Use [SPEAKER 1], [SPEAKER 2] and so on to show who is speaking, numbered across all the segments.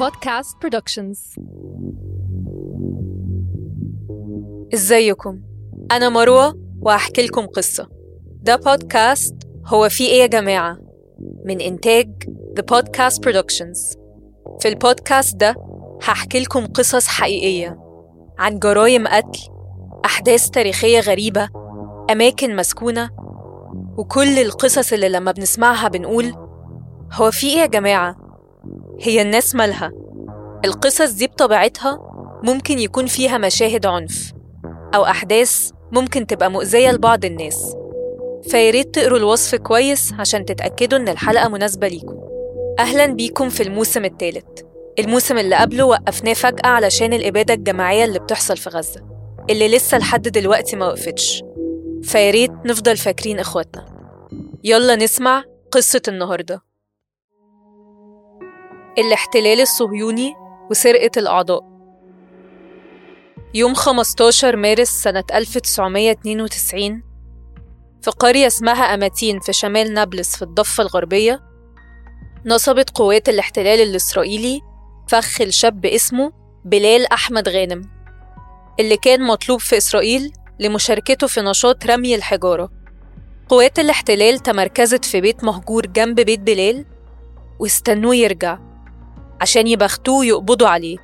[SPEAKER 1] بودكاست برودكشنز
[SPEAKER 2] إزيكم؟ أنا مروة وهحكي لكم قصة. ده بودكاست هو في إيه يا جماعة؟ من إنتاج The Podcast Productions. في البودكاست ده هحكي لكم قصص حقيقية عن جرائم قتل أحداث تاريخية غريبة أماكن مسكونة وكل القصص اللي لما بنسمعها بنقول هو في إيه يا جماعة؟ هي الناس مالها. القصص دي بطبيعتها ممكن يكون فيها مشاهد عنف أو أحداث ممكن تبقى مؤذية لبعض الناس. فياريت تقروا الوصف كويس عشان تتأكدوا إن الحلقة مناسبة ليكم. أهلا بيكم في الموسم الثالث. الموسم اللي قبله وقفناه فجأة علشان الإبادة الجماعية اللي بتحصل في غزة. اللي لسه لحد دلوقتي ما وقفتش. فياريت نفضل فاكرين إخواتنا. يلا نسمع قصة النهارده. الاحتلال الصهيوني وسرقة الأعضاء. يوم 15 مارس سنة 1992 في قرية اسمها أماتين في شمال نابلس في الضفة الغربية نصبت قوات الاحتلال الإسرائيلي فخ لشاب اسمه بلال أحمد غانم اللي كان مطلوب في إسرائيل لمشاركته في نشاط رمي الحجارة. قوات الاحتلال تمركزت في بيت مهجور جنب بيت بلال واستنوه يرجع. عشان يبختوه ويقبضوا عليه.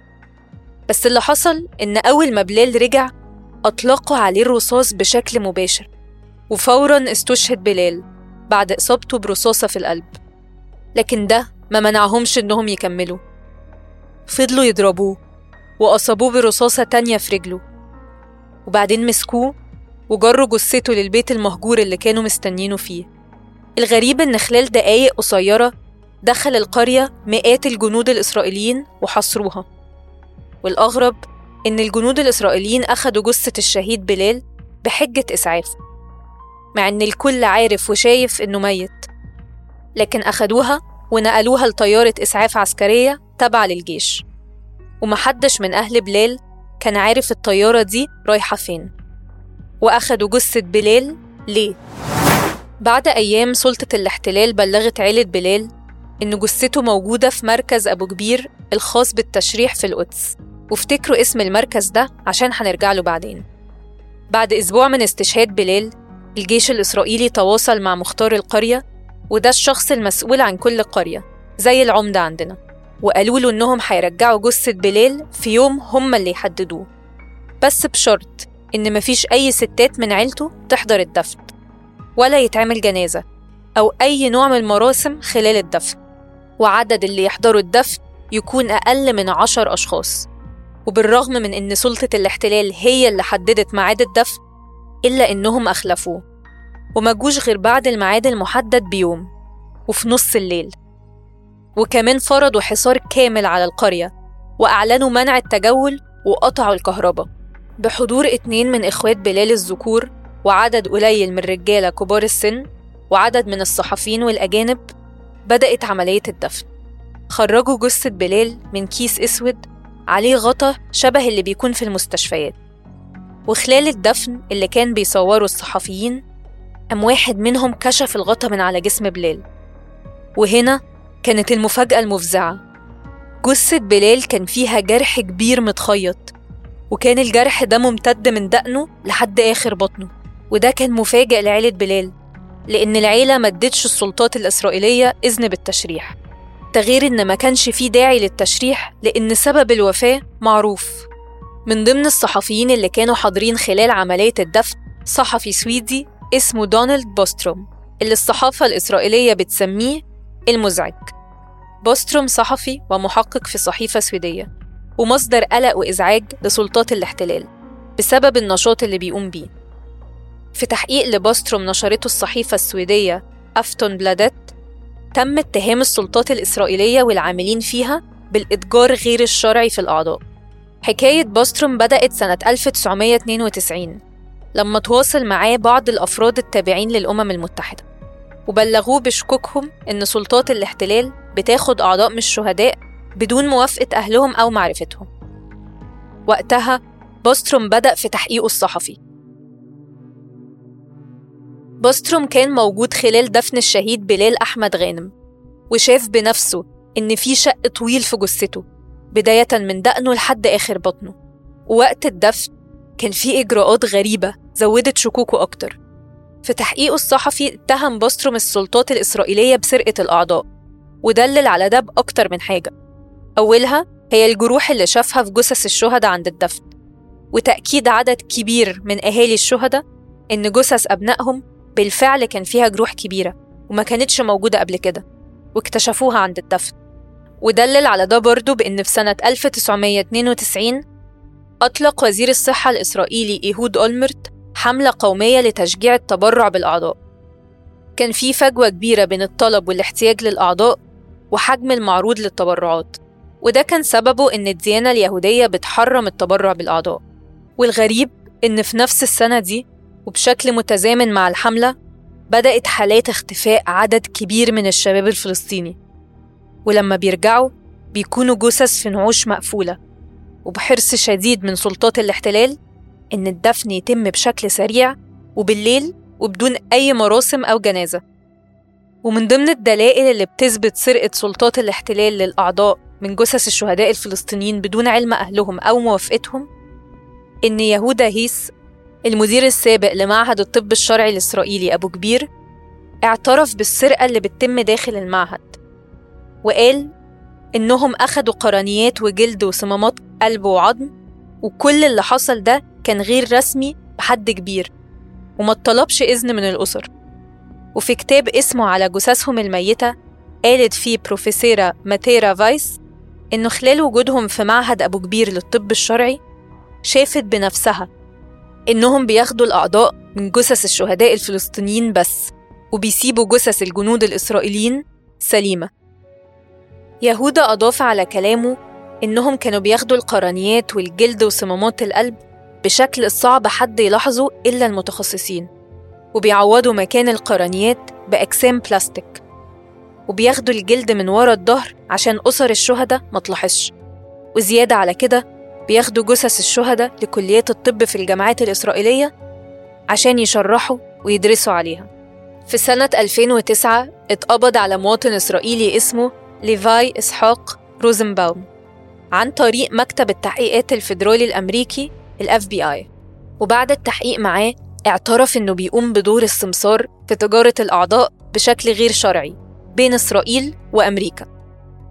[SPEAKER 2] بس اللي حصل إن أول ما بلال رجع أطلقوا عليه الرصاص بشكل مباشر وفورا استشهد بلال بعد إصابته برصاصة في القلب. لكن ده ما منعهمش إنهم يكملوا. فضلوا يضربوه وأصابوه برصاصة تانية في رجله. وبعدين مسكوه وجروا جثته للبيت المهجور اللي كانوا مستنينه فيه. الغريب إن خلال دقايق قصيرة دخل القرية مئات الجنود الإسرائيليين وحصروها. والأغرب إن الجنود الإسرائيليين أخدوا جثة الشهيد بلال بحجة إسعاف مع إن الكل عارف وشايف إنه ميت. لكن أخدوها ونقلوها لطيارة إسعاف عسكرية تابعة للجيش. ومحدش من أهل بلال كان عارف الطيارة دي رايحة فين. وأخدوا جثة بلال ليه؟ بعد أيام سلطة الاحتلال بلغت عيلة بلال إن جثته موجودة في مركز أبو كبير الخاص بالتشريح في القدس وافتكروا اسم المركز ده عشان هنرجع له بعدين. بعد أسبوع من استشهاد بلال الجيش الإسرائيلي تواصل مع مختار القرية وده الشخص المسؤول عن كل قرية زي العمدة عندنا وقالوا له إنهم هيرجعوا جثة بلال في يوم هم اللي يحددوه. بس بشرط إن مفيش أي ستات من عيلته تحضر الدفن ولا يتعمل جنازة أو أي نوع من المراسم خلال الدفن. وعدد اللي يحضروا الدفن يكون أقل من عشر أشخاص. وبالرغم من إن سلطة الاحتلال هي اللي حددت ميعاد الدفن إلا إنهم أخلفوه. وما جوش غير بعد الميعاد المحدد بيوم وفي نص الليل. وكمان فرضوا حصار كامل على القرية وأعلنوا منع التجول وقطعوا الكهرباء. بحضور اتنين من إخوات بلال الذكور وعدد قليل من رجالة كبار السن وعدد من الصحفيين والأجانب بدأت عملية الدفن. خرجوا جثة بلال من كيس أسود عليه غطا شبه اللي بيكون في المستشفيات. وخلال الدفن اللي كان بيصوروا الصحفيين قام واحد منهم كشف الغطا من على جسم بلال. وهنا كانت المفاجأة المفزعة. جثة بلال كان فيها جرح كبير متخيط وكان الجرح ده ممتد من دقنه لحد آخر بطنه وده كان مفاجئ لعيلة بلال. لأن العيلة ما ادتش السلطات الإسرائيلية إذن بالتشريح. غير إن ما كانش فيه داعي للتشريح لأن سبب الوفاة معروف. من ضمن الصحفيين اللي كانوا حاضرين خلال عملية الدفن صحفي سويدي اسمه دونالد بوستروم اللي الصحافة الإسرائيلية بتسميه المزعج. بوستروم صحفي ومحقق في صحيفة سويدية ومصدر قلق وإزعاج لسلطات الاحتلال بسبب النشاط اللي بيقوم بيه. في تحقيق لبوستروم نشرته الصحيفة السويدية أفتون بلادت تم اتهام السلطات الإسرائيلية والعاملين فيها بالإتجار غير الشرعي في الأعضاء. حكاية بوستروم بدأت سنة 1992 لما تواصل معاه بعض الأفراد التابعين للأمم المتحدة وبلغوه بشكوكهم إن سلطات الاحتلال بتاخد أعضاء من الشهداء بدون موافقة أهلهم أو معرفتهم. وقتها بوستروم بدأ في تحقيقه الصحفي. بوستروم كان موجود خلال دفن الشهيد بلال أحمد غانم وشاف بنفسه إن في شق طويل في جثته بداية من دقنه لحد آخر بطنه. ووقت الدفن كان في إجراءات غريبة زودت شكوكه أكتر. في تحقيقه الصحفي اتهم بوستروم السلطات الإسرائيلية بسرقة الأعضاء ودلل على ده بأكتر من حاجة. أولها هي الجروح اللي شافها في جثث الشهداء عند الدفن وتأكيد عدد كبير من أهالي الشهداء إن جثث أبنائهم بالفعل كان فيها جروح كبيرة وما كانتش موجودة قبل كده واكتشفوها عند الدفن ودلل على ده برضه بإن في سنة 1992 أطلق وزير الصحة الإسرائيلي إيهود أولمرت حملة قومية لتشجيع التبرع بالأعضاء. كان في فجوة كبيرة بين الطلب والاحتياج للأعضاء وحجم المعروض للتبرعات وده كان سببه إن الديانة اليهودية بتحرم التبرع بالأعضاء. والغريب إن في نفس السنة دي وبشكل متزامن مع الحملة بدأت حالات اختفاء عدد كبير من الشباب الفلسطيني. ولما بيرجعوا بيكونوا جثث في نعوش مقفولة. وبحرص شديد من سلطات الاحتلال إن الدفن يتم بشكل سريع وبالليل وبدون أي مراسم أو جنازة. ومن ضمن الدلائل اللي بتثبت سرقة سلطات الاحتلال للأعضاء من جثث الشهداء الفلسطينيين بدون علم أهلهم أو موافقتهم إن يهودا هيس المدير السابق لمعهد الطب الشرعي الإسرائيلي أبو كبير اعترف بالسرقة اللي بتتم داخل المعهد وقال إنهم أخدوا قرنيات وجلد وصمامات قلب وعظم وكل اللي حصل ده كان غير رسمي بحد كبير وما طلبش إذن من الأسر. وفي كتاب اسمه على جثثهم الميتة قالت فيه بروفيسورة ماتيرا فايس إنه خلال وجودهم في معهد أبو كبير للطب الشرعي شافت بنفسها إنهم بياخدوا الأعضاء من جثث الشهداء الفلسطينيين بس وبيسيبوا جثث الجنود الإسرائيليين سليمة. يهودا أضاف على كلامه إنهم كانوا بياخدوا القرنيات والجلد وصمامات القلب بشكل صعب حد يلاحظه إلا المتخصصين وبيعوضوا مكان القرنيات بأجسام بلاستيك وبياخدوا الجلد من ورا الظهر عشان أسر الشهداء ما تلاحظش وزيادة على كده بياخدوا جثث الشهداء لكليات الطب في الجامعات الإسرائيلية عشان يشرحوا ويدرسوا عليها. في سنة 2009 اتقبض على مواطن إسرائيلي اسمه ليفاي إسحاق روزنباوم عن طريق مكتب التحقيقات الفيدرالي الأمريكي ال FBI وبعد التحقيق معاه اعترف إنه بيقوم بدور السمسار في تجارة الأعضاء بشكل غير شرعي بين إسرائيل وأمريكا.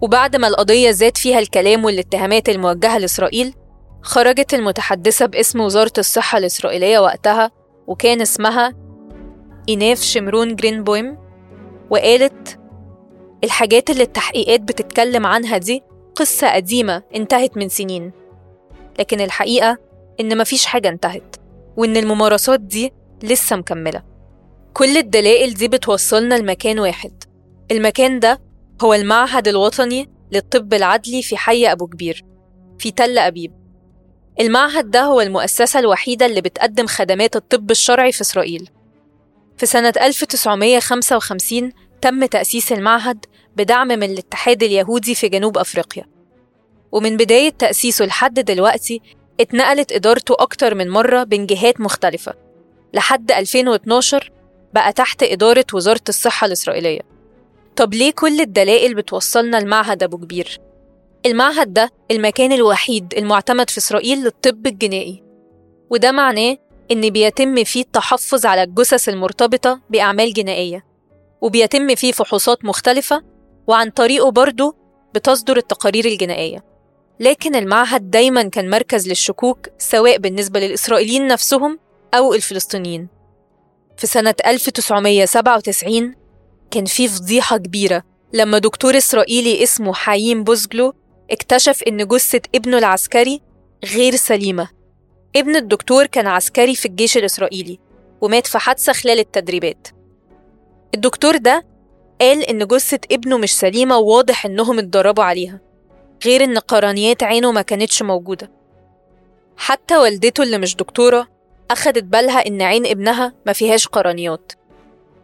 [SPEAKER 2] وبعد ما القضية زاد فيها الكلام والاتهامات الموجهة لإسرائيل خرجت المتحدثة باسم وزارة الصحة الإسرائيلية وقتها وكان اسمها إيناف شمرون جرينبويم وقالت الحاجات اللي التحقيقات بتتكلم عنها دي قصة قديمة انتهت من سنين لكن الحقيقة إن مفيش حاجة انتهت وإن الممارسات دي لسه مكملة. كل الدلائل دي بتوصلنا لمكان واحد المكان ده هو المعهد الوطني للطب العدلي في حي أبو كبير في تل أبيب. المعهد ده هو المؤسسة الوحيدة اللي بتقدم خدمات الطب الشرعي في إسرائيل. في سنة 1955 تم تأسيس المعهد بدعم من الاتحاد اليهودي في جنوب أفريقيا. ومن بداية تأسيسه لحد دلوقتي اتنقلت إدارته أكتر من مرة بين جهات مختلفة. لحد 2012 بقى تحت إدارة وزارة الصحة الإسرائيلية. طب ليه كل الدلائل بتوصلنا لمعهد أبو كبير؟ المعهد ده المكان الوحيد المعتمد في إسرائيل للطب الجنائي. وده معناه إن بيتم فيه التحفظ على الجثث المرتبطة بأعمال جنائية وبيتم فيه فحوصات مختلفة وعن طريقه برضه بتصدر التقارير الجنائية. لكن المعهد دايما كان مركز للشكوك سواء بالنسبة للإسرائيليين نفسهم أو الفلسطينيين. في سنة 1997 كان في فضيحة كبيرة لما دكتور إسرائيلي اسمه حايم بوزجلو اكتشف إن جثة ابنه العسكري غير سليمة. ابن الدكتور كان عسكري في الجيش الإسرائيلي ومات في حادثة خلال التدريبات. الدكتور ده قال إن جثة ابنه مش سليمة وواضح إنهم اتدربوا عليها غير إن قرنيات عينه ما كانتش موجودة. حتى والدته اللي مش دكتورة أخدت بالها إن عين ابنها ما فيهاش قرنيات.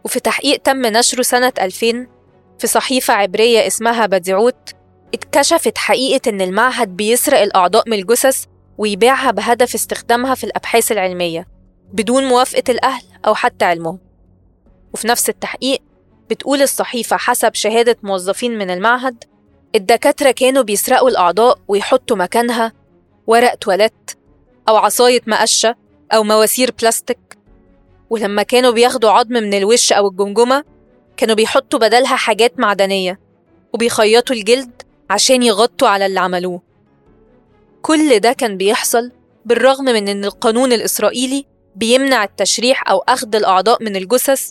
[SPEAKER 2] وفي تحقيق تم نشره سنة 2000 في صحيفة عبرية اسمها بديعوت اتكشفت حقيقة إن المعهد بيسرق الأعضاء من الجثث ويبيعها بهدف استخدامها في الأبحاث العلمية بدون موافقة الأهل أو حتى علمهم. وفي نفس التحقيق بتقول الصحيفة حسب شهادة موظفين من المعهد الدكاترة كانوا بيسرقوا الأعضاء ويحطوا مكانها ورق تواليت أو عصاية مقشة أو مواسير بلاستيك. ولما كانوا بياخدوا عظم من الوش أو الجمجمة كانوا بيحطوا بدلها حاجات معدنية وبيخيطوا الجلد عشان يغطوا على اللي عملوه. كل ده كان بيحصل بالرغم من إن القانون الإسرائيلي بيمنع التشريح أو أخذ الأعضاء من الجثث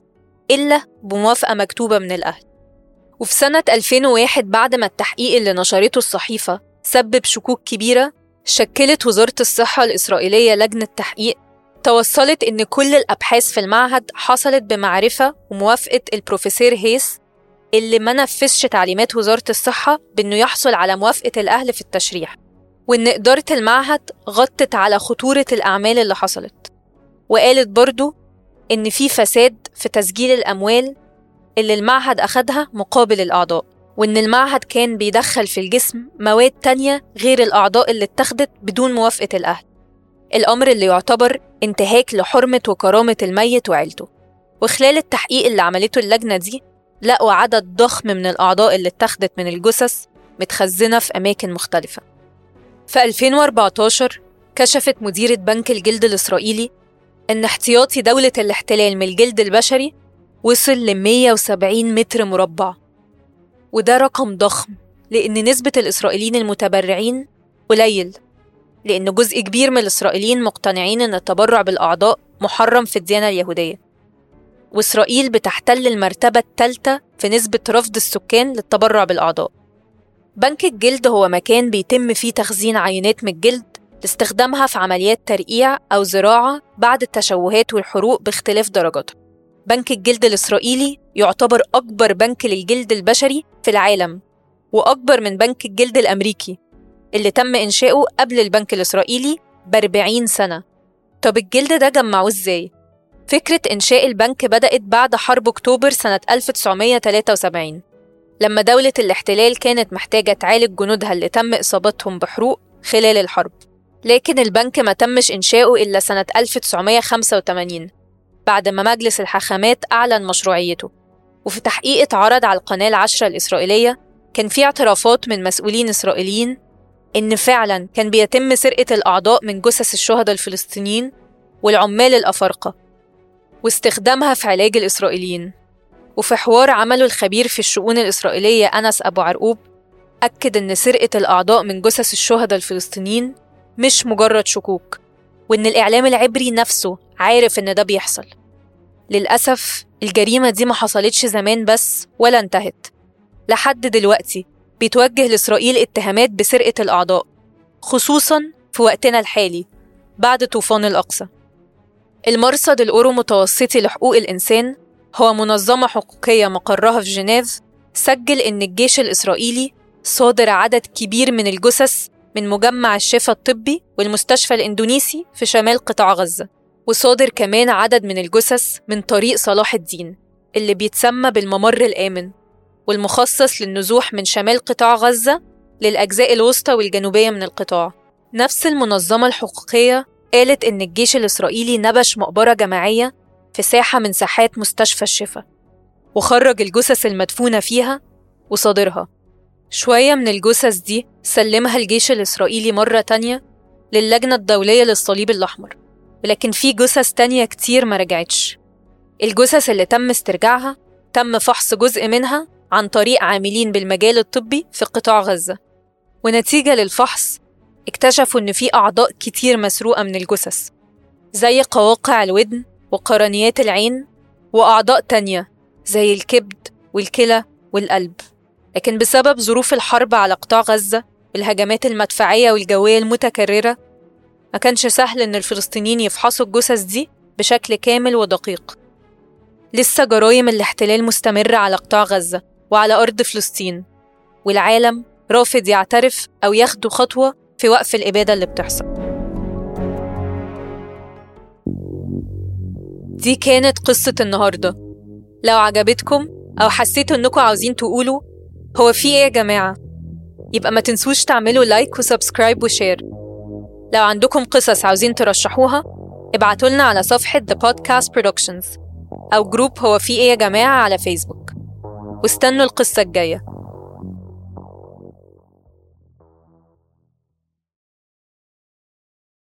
[SPEAKER 2] إلا بموافقة مكتوبة من الأهل. وفي سنة 2001 بعد ما التحقيق اللي نشرته الصحيفة سبب شكوك كبيرة شكلت وزارة الصحة الإسرائيلية لجنة تحقيق توصلت إن كل الأبحاث في المعهد حصلت بمعرفة وموافقة البروفيسور هيس اللي ما نفذش تعليمات وزارة الصحة بإنه يحصل على موافقة الأهل في التشريح وإن إدارة المعهد غطت على خطورة الأعمال اللي حصلت. وقالت برضو إن في فساد في تسجيل الأموال اللي المعهد أخدها مقابل الأعضاء وإن المعهد كان بيدخل في الجسم مواد تانية غير الأعضاء اللي اتخذت بدون موافقة الأهل. الأمر اللي يعتبر انتهاك لحرمة وكرامة الميت وعيلته. وخلال التحقيق اللي عملته اللجنة دي لقوا عدد ضخم من الأعضاء اللي اتخذت من الجثث متخزنة في أماكن مختلفة. في 2014 كشفت مديرة بنك الجلد الإسرائيلي إن احتياطي دولة الاحتلال من الجلد البشري وصل ل 170 متر مربع. وده رقم ضخم لأن نسبة الإسرائيليين المتبرعين قليل لأن جزء كبير من الإسرائيليين مقتنعين إن التبرع بالأعضاء محرم في الديانة اليهودية. وإسرائيل بتحتل المرتبة الثالثة في نسبة رفض السكان للتبرع بالأعضاء. بنك الجلد هو مكان بيتم فيه تخزين عينات من الجلد لاستخدامها في عمليات ترقيع أو زراعة بعد التشوهات والحروق باختلاف درجاتها. بنك الجلد الإسرائيلي يعتبر أكبر بنك للجلد البشري في العالم وأكبر من بنك الجلد الأمريكي اللي تم إنشاؤه قبل البنك الإسرائيلي بأربعين سنة. طب الجلد ده جمعوه إزاي؟ فكرة إنشاء البنك بدأت بعد حرب أكتوبر سنة 1973 لما دولة الاحتلال كانت محتاجة تعالج جنودها اللي تم إصابتهم بحروق خلال الحرب. لكن البنك ما تمش إنشاؤه إلا سنة 1985 بعد ما مجلس الحاخامات أعلن مشروعيته. وفي تحقيق اتعرض على القناة العشرة الإسرائيلية كان في اعترافات من مسؤولين إسرائيليين إن فعلا كان بيتم سرقة الأعضاء من جثث الشهداء الفلسطينيين والعمال الأفارقة. واستخدامها في علاج الإسرائيليين. وفي حوار عمله الخبير في الشؤون الإسرائيلية أنس أبو عرقوب أكد إن سرقة الأعضاء من جثث الشهداء الفلسطينيين مش مجرد شكوك وإن الإعلام العبري نفسه عارف إن ده بيحصل. للأسف الجريمة دي ما حصلتش زمان بس ولا انتهت. لحد دلوقتي بيتوجه لإسرائيل اتهامات بسرقة الأعضاء خصوصا في وقتنا الحالي بعد طوفان الأقصى. المرصد الأورو متوسطي لحقوق الإنسان هو منظمة حقوقية مقرها في جنيف سجل إن الجيش الإسرائيلي صادر عدد كبير من الجثث من مجمع الشفا الطبي والمستشفى الإندونيسي في شمال قطاع غزة وصادر كمان عدد من الجثث من طريق صلاح الدين اللي بيتسمى بالممر الآمن والمخصص للنزوح من شمال قطاع غزة للأجزاء الوسطى والجنوبية من القطاع. نفس المنظمة الحقوقية قالت إن الجيش الإسرائيلي نبش مقبرة جماعية في ساحة من ساحات مستشفى الشفا وخرج الجثث المدفونة فيها وصادرها. شوية من الجثث دي سلمها الجيش الإسرائيلي مرة تانية للجنة الدولية للصليب الأحمر ولكن في جثث تانية كتير ما رجعتش. الجثث اللي تم استرجاعها تم فحص جزء منها عن طريق عاملين بالمجال الطبي في قطاع غزة. ونتيجة للفحص اكتشفوا إن في أعضاء كتير مسروقة من الجثث زي قواقع الودن وقرنيات العين وأعضاء تانية زي الكبد والكلى والقلب. لكن بسبب ظروف الحرب على قطاع غزة والهجمات المدفعية والجوية المتكررة ما كانش سهل إن الفلسطينيين يفحصوا الجثث دي بشكل كامل ودقيق. لسه جرائم الاحتلال مستمرة على قطاع غزة وعلى أرض فلسطين والعالم رافض يعترف أو ياخدوا خطوة في وقف الإبادة اللي بتحصل. دي كانت قصة النهاردة. لو عجبتكم أو حسيتوا إنكم عاوزين تقولوا هو في إيه يا جماعة؟ يبقى ما تنسوش تعملوا like و subscribe و share لو عندكم قصص عاوزين ترشحوها ابعتوا لنا على صفحة The Podcast Productions أو جروب هو في إيه يا جماعة على فيسبوك واستنوا القصة الجاية.